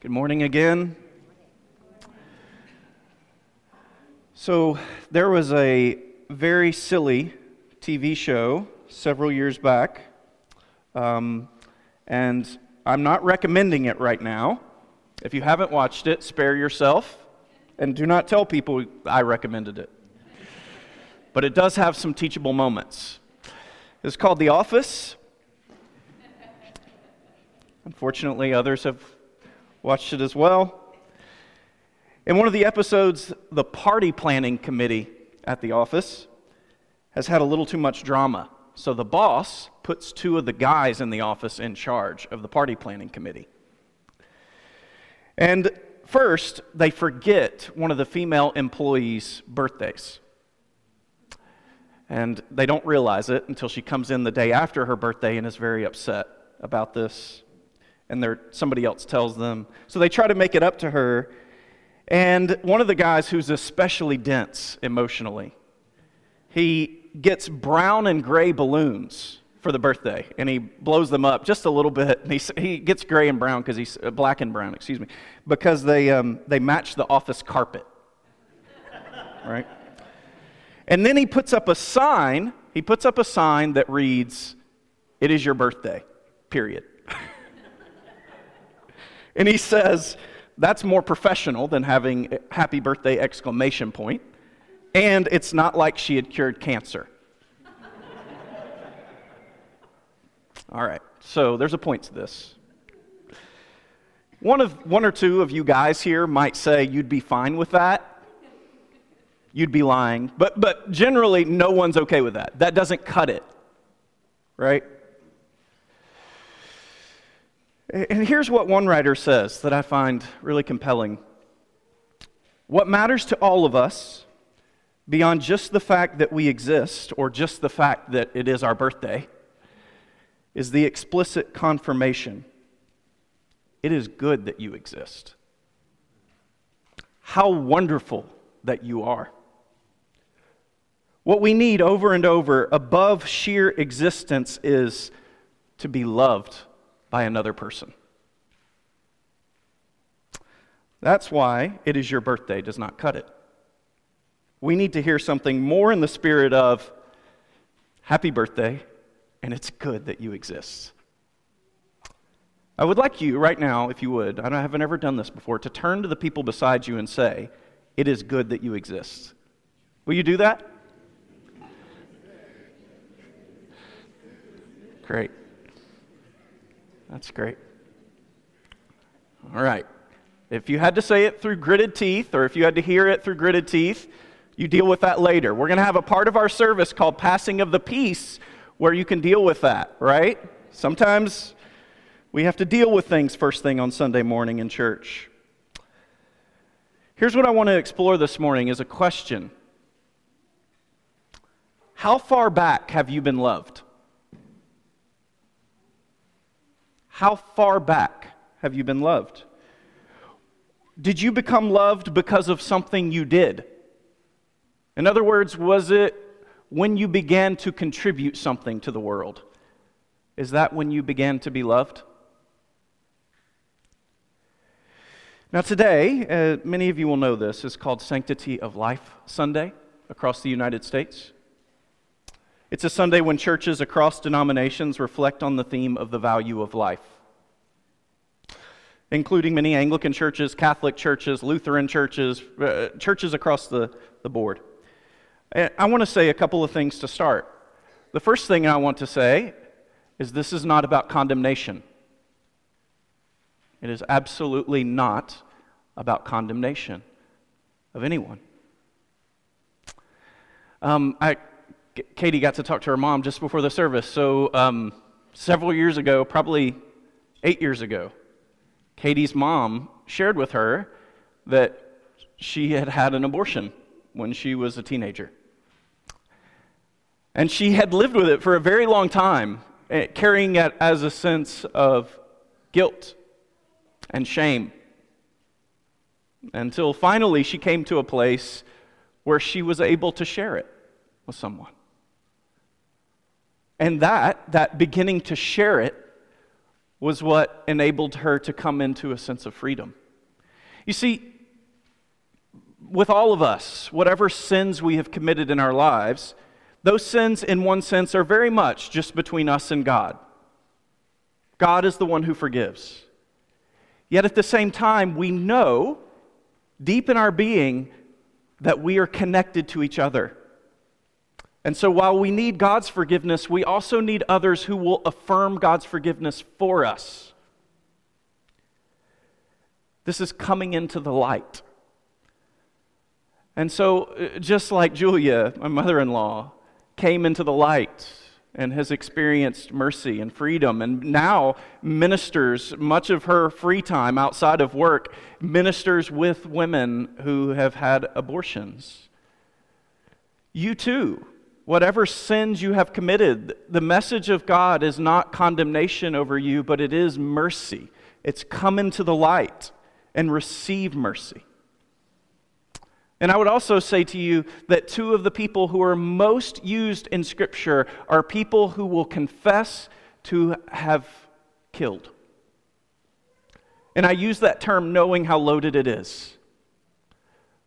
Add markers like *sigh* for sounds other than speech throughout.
Good morning again. So, there was a very silly TV show several years back, um, and I'm not recommending it right now. If you haven't watched it, spare yourself and do not tell people I recommended it. But it does have some teachable moments. It's called The Office. Unfortunately, others have watched it as well. In one of the episodes, the party planning committee at the office has had a little too much drama. So the boss puts two of the guys in the office in charge of the party planning committee. And first, they forget one of the female employees' birthdays. And they don't realize it until she comes in the day after her birthday and is very upset about this and somebody else tells them. So they try to make it up to her. And one of the guys who's especially dense emotionally, he gets brown and gray balloons for the birthday, and he blows them up just a little bit. And *laughs* he, he gets gray and brown because he's uh, black and brown, excuse me, because they, um, they match the office carpet, *laughs* right? And then he puts up a sign. He puts up a sign that reads, "It is your birthday." Period. *laughs* And he says, that's more professional than having happy birthday exclamation point. And it's not like she had cured cancer. *laughs* All right, so there's a point to this. One, of, one or two of you guys here might say you'd be fine with that. You'd be lying. But, but generally, no one's okay with that. That doesn't cut it, right? And here's what one writer says that I find really compelling. What matters to all of us, beyond just the fact that we exist or just the fact that it is our birthday, is the explicit confirmation it is good that you exist. How wonderful that you are. What we need over and over, above sheer existence, is to be loved by another person. That's why it is your birthday does not cut it. We need to hear something more in the spirit of happy birthday, and it's good that you exist. I would like you right now, if you would, I haven't ever done this before, to turn to the people beside you and say, It is good that you exist. Will you do that? Great. That's great. All right. If you had to say it through gritted teeth, or if you had to hear it through gritted teeth, you deal with that later. We're going to have a part of our service called Passing of the Peace where you can deal with that, right? Sometimes we have to deal with things first thing on Sunday morning in church. Here's what I want to explore this morning is a question. How far back have you been loved? How far back have you been loved? Did you become loved because of something you did? In other words, was it when you began to contribute something to the world? Is that when you began to be loved? Now, today, uh, many of you will know this, is called Sanctity of Life Sunday across the United States. It's a Sunday when churches across denominations reflect on the theme of the value of life, including many Anglican churches, Catholic churches, Lutheran churches, uh, churches across the, the board. I want to say a couple of things to start. The first thing I want to say is this is not about condemnation. It is absolutely not about condemnation of anyone. Um, I Katie got to talk to her mom just before the service. So, um, several years ago, probably eight years ago, Katie's mom shared with her that she had had an abortion when she was a teenager. And she had lived with it for a very long time, eh, carrying it as a sense of guilt and shame. Until finally she came to a place where she was able to share it with someone. And that, that beginning to share it, was what enabled her to come into a sense of freedom. You see, with all of us, whatever sins we have committed in our lives, those sins, in one sense, are very much just between us and God. God is the one who forgives. Yet at the same time, we know deep in our being that we are connected to each other. And so while we need God's forgiveness, we also need others who will affirm God's forgiveness for us. This is coming into the light. And so, uh, just like Julia, my mother in law, came into the light and has experienced mercy and freedom, and now ministers much of her free time outside of work, ministers with women who have had abortions. You too, whatever sins you have committed, the message of God is not condemnation over you, but it is mercy. It's come into the light and receive mercy. And I would also say to you that two of the people who are most used in Scripture are people who will confess to have killed. And I use that term knowing how loaded it is.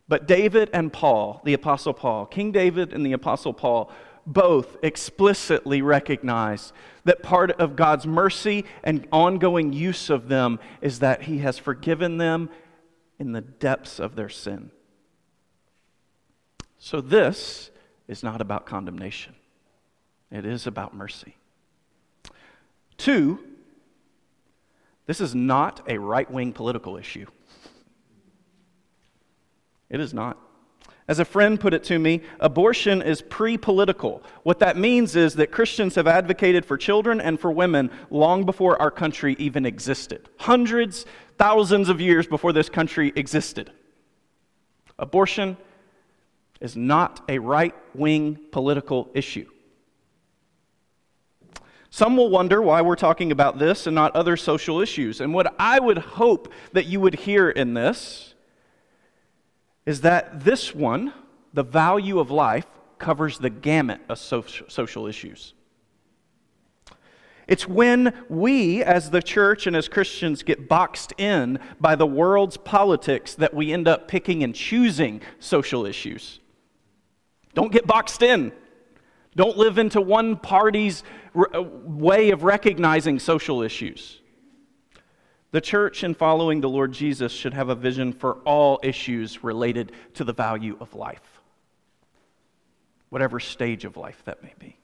But David and Paul, the Apostle Paul, King David and the Apostle Paul, both explicitly recognize that part of God's mercy and ongoing use of them is that He has forgiven them in the depths of their sin. So, this is not about condemnation, it is about mercy. Two, this is not a right wing political issue. It is not. As a friend put it to me, abortion is pre political. What that means is that Christians have advocated for children and for women long before our country even existed. Hundreds, thousands of years before this country existed. Abortion is not a right wing political issue. Some will wonder why we're talking about this and not other social issues. And what I would hope that you would hear in this is that this one, the value of life, covers the gamut of social issues. It's when we, as the church and as Christians, get boxed in by the world's politics that we end up picking and choosing social issues. Don't get boxed in. Don't live into one party's way of recognizing social issues. The church, in following the Lord Jesus, should have a vision for all issues related to the value of life, whatever stage of life that may be.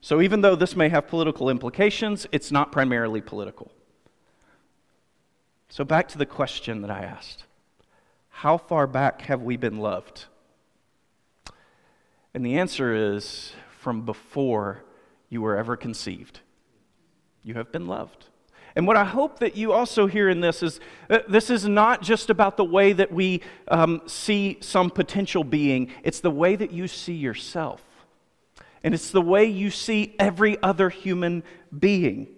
So, even though this may have political implications, it's not primarily political. So, back to the question that I asked How far back have we been loved? And the answer is from before you were ever conceived. You have been loved. And what I hope that you also hear in this is uh, this is not just about the way that we um, see some potential being, it's the way that you see yourself. And it's the way you see every other human being.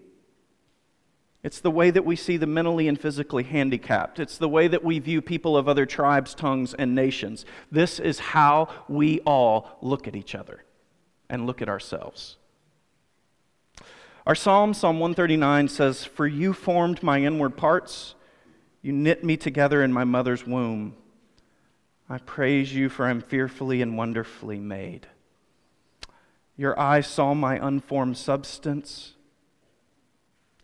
It's the way that we see the mentally and physically handicapped. It's the way that we view people of other tribes, tongues, and nations. This is how we all look at each other and look at ourselves. Our psalm, Psalm 139, says, For you formed my inward parts, you knit me together in my mother's womb. I praise you, for I'm fearfully and wonderfully made. Your eyes saw my unformed substance.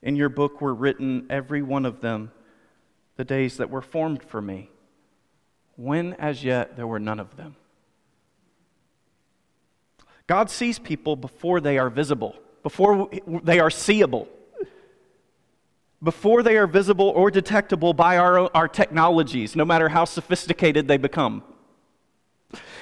In your book were written, every one of them, the days that were formed for me, when as yet there were none of them. God sees people before they are visible, before they are seeable, before they are visible or detectable by our, our technologies, no matter how sophisticated they become.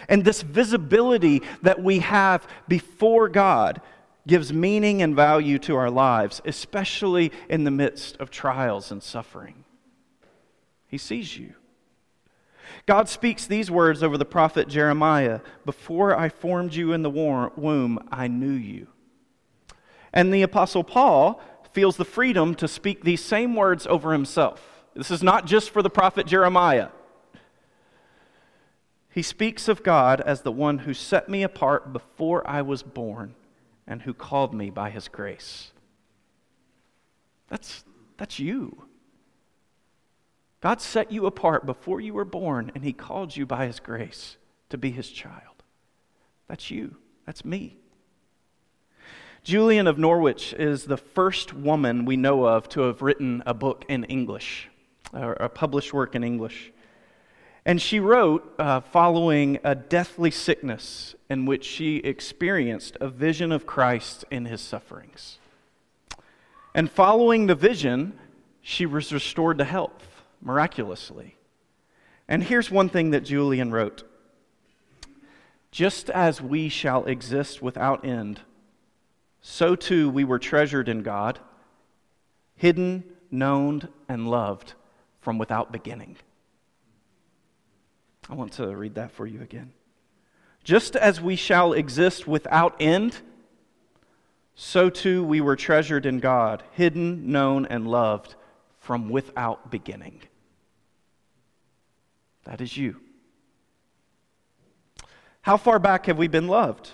And this visibility that we have before God gives meaning and value to our lives, especially in the midst of trials and suffering. He sees you. God speaks these words over the prophet Jeremiah Before I formed you in the womb, I knew you. And the apostle Paul feels the freedom to speak these same words over himself. This is not just for the prophet Jeremiah. He speaks of God as the one who set me apart before I was born and who called me by his grace. That's, that's you. God set you apart before you were born, and He called you by His grace to be His child. That's you. That's me. Julian of Norwich is the first woman we know of to have written a book in English, or a published work in English. And she wrote uh, following a deathly sickness in which she experienced a vision of Christ in his sufferings. And following the vision, she was restored to health miraculously. And here's one thing that Julian wrote Just as we shall exist without end, so too we were treasured in God, hidden, known, and loved from without beginning. I want to read that for you again. Just as we shall exist without end, so too we were treasured in God, hidden, known, and loved from without beginning. That is you. How far back have we been loved?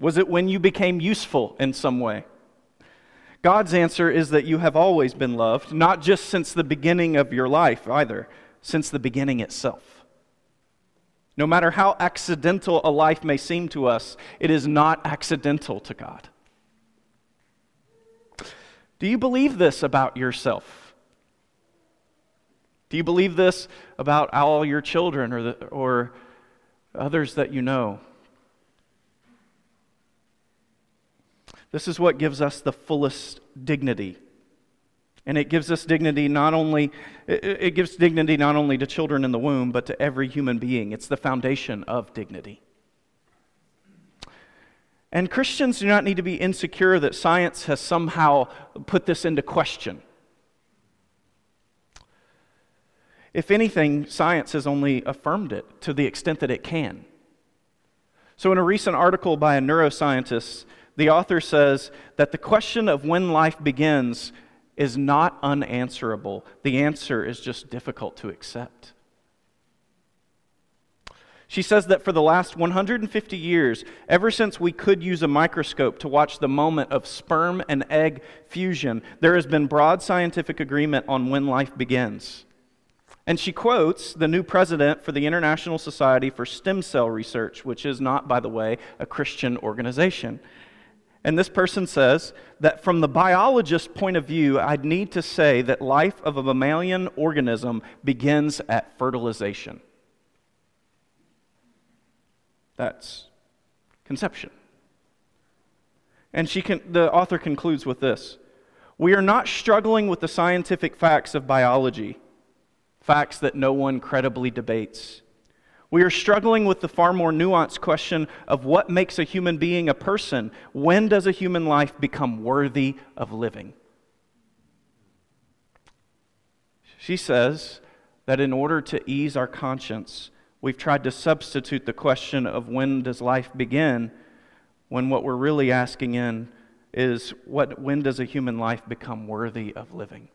Was it when you became useful in some way? God's answer is that you have always been loved, not just since the beginning of your life either, since the beginning itself. No matter how accidental a life may seem to us, it is not accidental to God. Do you believe this about yourself? Do you believe this about all your children or, the, or others that you know? This is what gives us the fullest dignity. And it gives us dignity not only it gives dignity not only to children in the womb but to every human being. It's the foundation of dignity. And Christians do not need to be insecure that science has somehow put this into question. If anything, science has only affirmed it to the extent that it can. So, in a recent article by a neuroscientist, the author says that the question of when life begins is not unanswerable. The answer is just difficult to accept. She says that for the last 150 years, ever since we could use a microscope to watch the moment of sperm and egg fusion, there has been broad scientific agreement on when life begins. And she quotes the new president for the International Society for Stem Cell Research, which is not, by the way, a Christian organization. And this person says that from the biologist's point of view, I'd need to say that life of a mammalian organism begins at fertilization. That's conception. And she can, the author concludes with this We are not struggling with the scientific facts of biology, facts that no one credibly debates. We are struggling with the far more nuanced question of what makes a human being a person. When does a human life become worthy of living? She says that in order to ease our conscience, we've tried to substitute the question of when does life begin when what we're really asking in is what, when does a human life become worthy of living?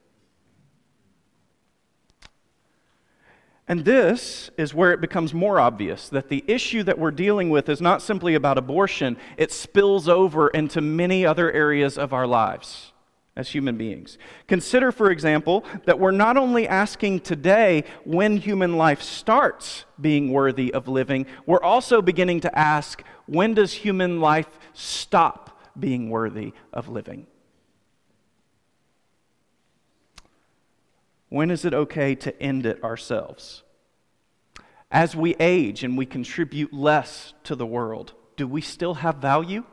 And this is where it becomes more obvious that the issue that we're dealing with is not simply about abortion, it spills over into many other areas of our lives as human beings. Consider, for example, that we're not only asking today when human life starts being worthy of living, we're also beginning to ask when does human life stop being worthy of living? When is it okay to end it ourselves? As we age and we contribute less to the world, do we still have value?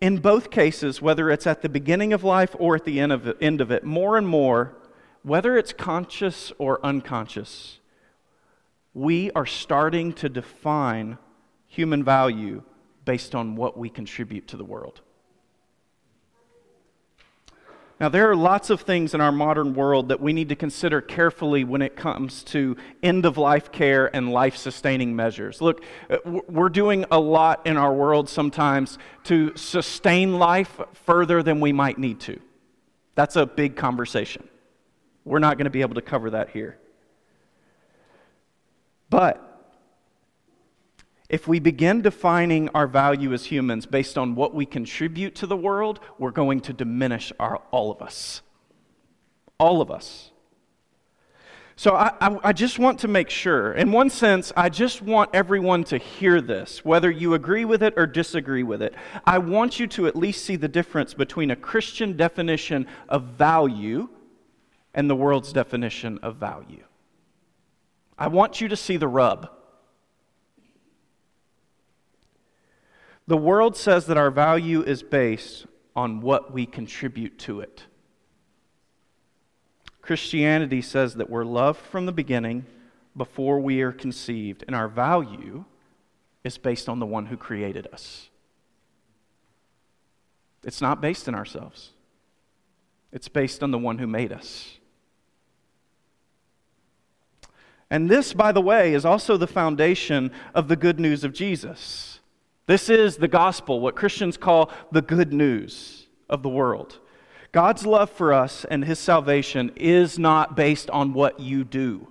In both cases, whether it's at the beginning of life or at the end of it, end of it more and more, whether it's conscious or unconscious, we are starting to define human value based on what we contribute to the world. Now, there are lots of things in our modern world that we need to consider carefully when it comes to end of life care and life sustaining measures. Look, uh, we're doing a lot in our world sometimes to sustain life further than we might need to. That's a big conversation. We're not going to be able to cover that here. But If we begin defining our value as humans based on what we contribute to the world, we're going to diminish our, all of us. All of us. So I, I, I, just want to make sure, in one sense, I just want everyone to hear this, whether you agree with it or disagree with it. I want you to at least see the difference between a Christian definition of value and the world's definition of value. I want you to see the rub. The world says that our value is based on what we contribute to it. Christianity says that we're loved from the beginning before we are conceived, and our value is based on the one who created us. It's not based in ourselves, it's based on the one who made us. And this, by the way, is also the foundation of the good news of Jesus. This is the gospel, what Christians call the good news of the world. God's love for us and his salvation is not based on what you do.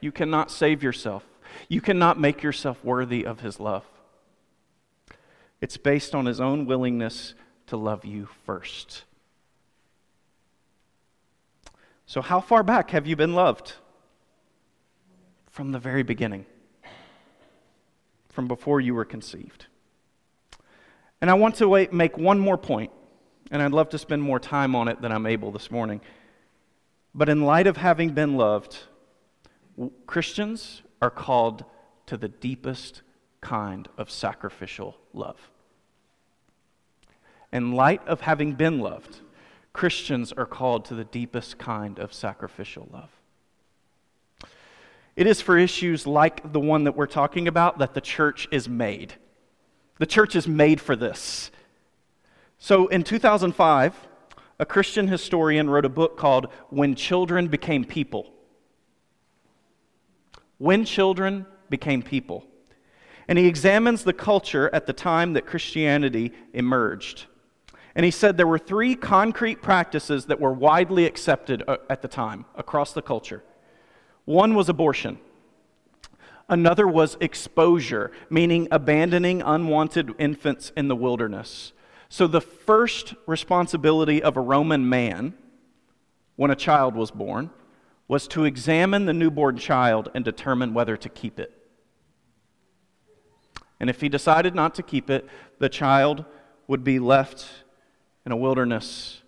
You cannot save yourself, you cannot make yourself worthy of his love. It's based on his own willingness to love you first. So, how far back have you been loved? From the very beginning, from before you were conceived. And I want to make one more point and I'd love to spend more time on it than I'm able this morning. But in light of having been loved, Christians are called to the deepest kind of sacrificial love. In light of having been loved, Christians are called to the deepest kind of sacrificial love. It is for issues like the one that we're talking about that the church is made. The church is made for this. So in 2005, a Christian historian wrote a book called When Children Became People. When Children Became People. And he examines the culture at the time that Christianity emerged. And he said there were three concrete practices that were widely accepted uh, at the time across the culture. One was abortion. Another was exposure, meaning abandoning unwanted infants in the wilderness. So, the first responsibility of a Roman man when a child was born was to examine the newborn child and determine whether to keep it. And if he decided not to keep it, the child would be left in a wilderness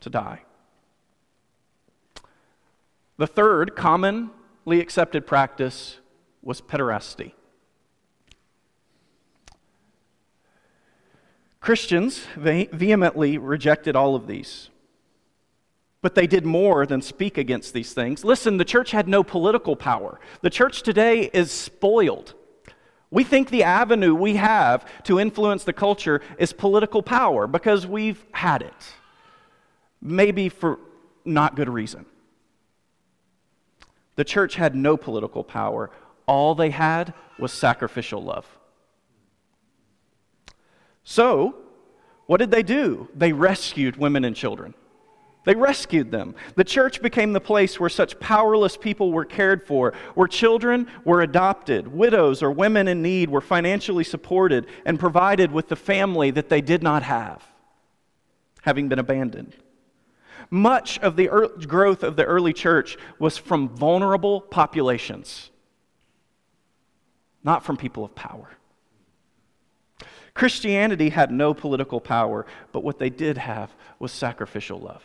to die. The third commonly accepted practice was pederasty. Christians vehemently rejected all of these. But they did more than speak against these things. Listen, the church had no political power. The church today is spoiled. We think the avenue we have to influence the culture is political power because we've had it. Maybe for not good reason. The church had no political power. All they had was sacrificial love. So, what did they do? They rescued women and children. They rescued them. The church became the place where such powerless people were cared for, where children were adopted, widows or women in need were financially supported and provided with the family that they did not have, having been abandoned. Much of the growth of the early church was from vulnerable populations, not from people of power. Christianity had no political power, but what they did have was sacrificial love.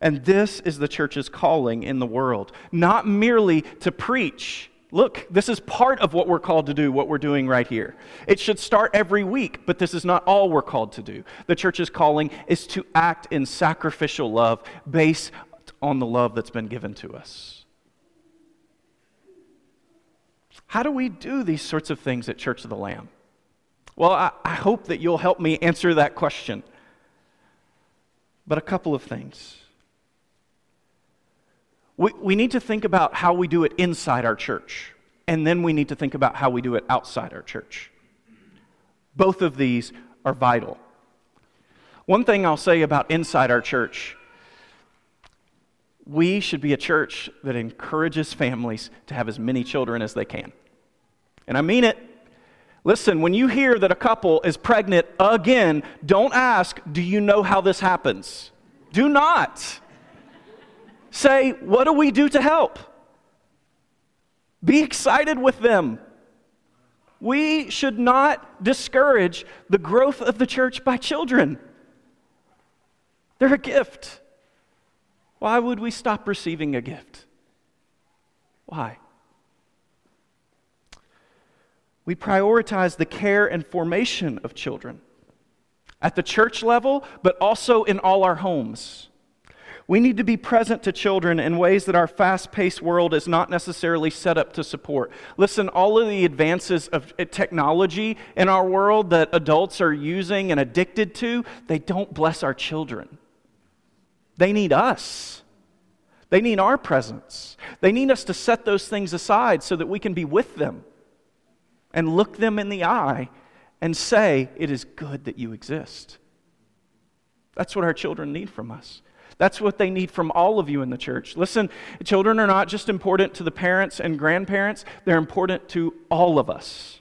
And this is the church's calling in the world, not merely to preach. Look, this is part of what we're called to do, what we're doing right here. It should start every week, but this is not all we're called to do. The church's calling is to act in sacrificial love based on the love that's been given to us. How do we do these sorts of things at Church of the Lamb? Well, I, I hope that you'll help me answer that question. But a couple of things. We, we need to think about how we do it inside our church, and then we need to think about how we do it outside our church. Both of these are vital. One thing I'll say about inside our church we should be a church that encourages families to have as many children as they can. And I mean it. Listen, when you hear that a couple is pregnant again, don't ask, Do you know how this happens? Do not. Say, What do we do to help? Be excited with them. We should not discourage the growth of the church by children. They're a gift. Why would we stop receiving a gift? Why? We prioritize the care and formation of children at the church level, but also in all our homes. We need to be present to children in ways that our fast paced world is not necessarily set up to support. Listen, all of the advances of eh, technology in our world that adults are using and addicted to, they don't bless our children. They need us. They need our presence. They need us to set those things aside so that we can be with them and look them in the eye and say, It is good that you exist. That's what our children need from us. That's what they need from all of you in the church. Listen, children are not just important to the parents and grandparents, they're important to all of us.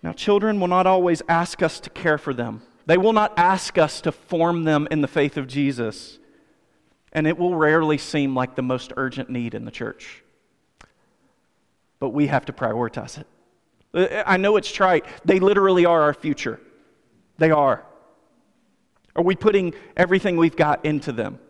Now, children will not always ask us to care for them. They will not ask us to form them in the faith of Jesus. And it will rarely seem like the most urgent need in the church. But we have to prioritize it. I know it's trite. They literally are our future. They are. Are we putting everything we've got into them?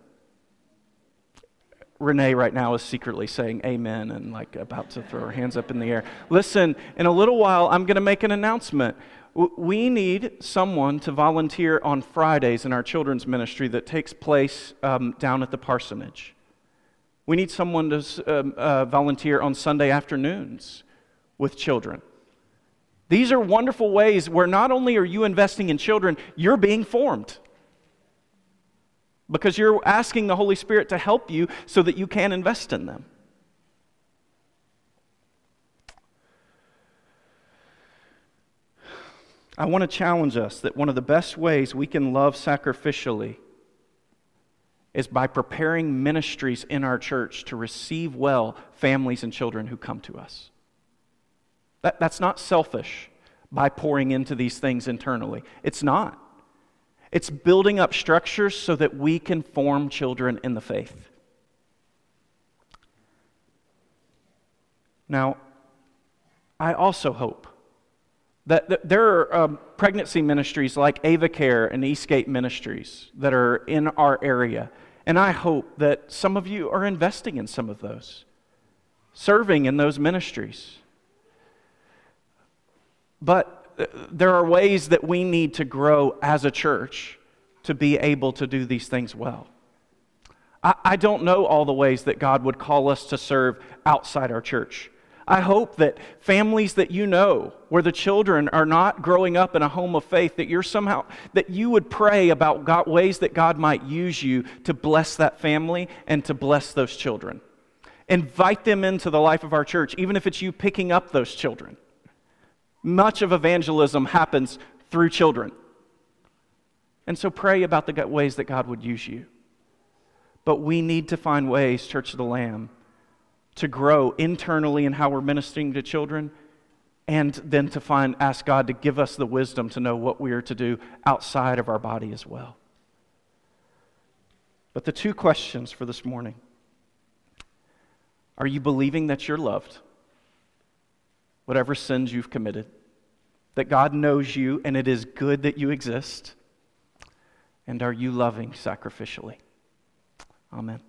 Renee right now is secretly saying amen and like about to throw her hands up in the air. Listen, in a little while, I'm going to make an announcement. We need someone to volunteer on Fridays in our children's ministry that takes place um, down at the parsonage. We need someone to um, uh, volunteer on Sunday afternoons with children. These are wonderful ways where not only are you investing in children, you're being formed because you're asking the Holy Spirit to help you so that you can invest in them. I want to challenge us that one of the best ways we can love sacrificially is by preparing ministries in our church to receive well families and children who come to us. That, that's not selfish by pouring into these things internally. It's not. It's building up structures so that we can form children in the faith. Now, I also hope that, that there are um, pregnancy ministries like Ava Care and Eastgate Ministries that are in our area. And I hope that some of you are investing in some of those, serving in those ministries. But uh, there are ways that we need to grow as a church to be able to do these things well. I, I don't know all the ways that God would call us to serve outside our church. I hope that families that you know, where the children are not growing up in a home of faith, that you're somehow, that you would pray about God, ways that God might use you to bless that family and to bless those children. Invite them into the life of our church, even if it's you picking up those children. Much of evangelism happens through children. And so pray about the ways that God would use you. But we need to find ways, Church of the Lamb, to grow internally in how we're ministering to children and then to find ask God to give us the wisdom to know what we are to do outside of our body as well. But the two questions for this morning are you believing that you're loved? Whatever sins you've committed, that God knows you and it is good that you exist? And are you loving sacrificially? Amen.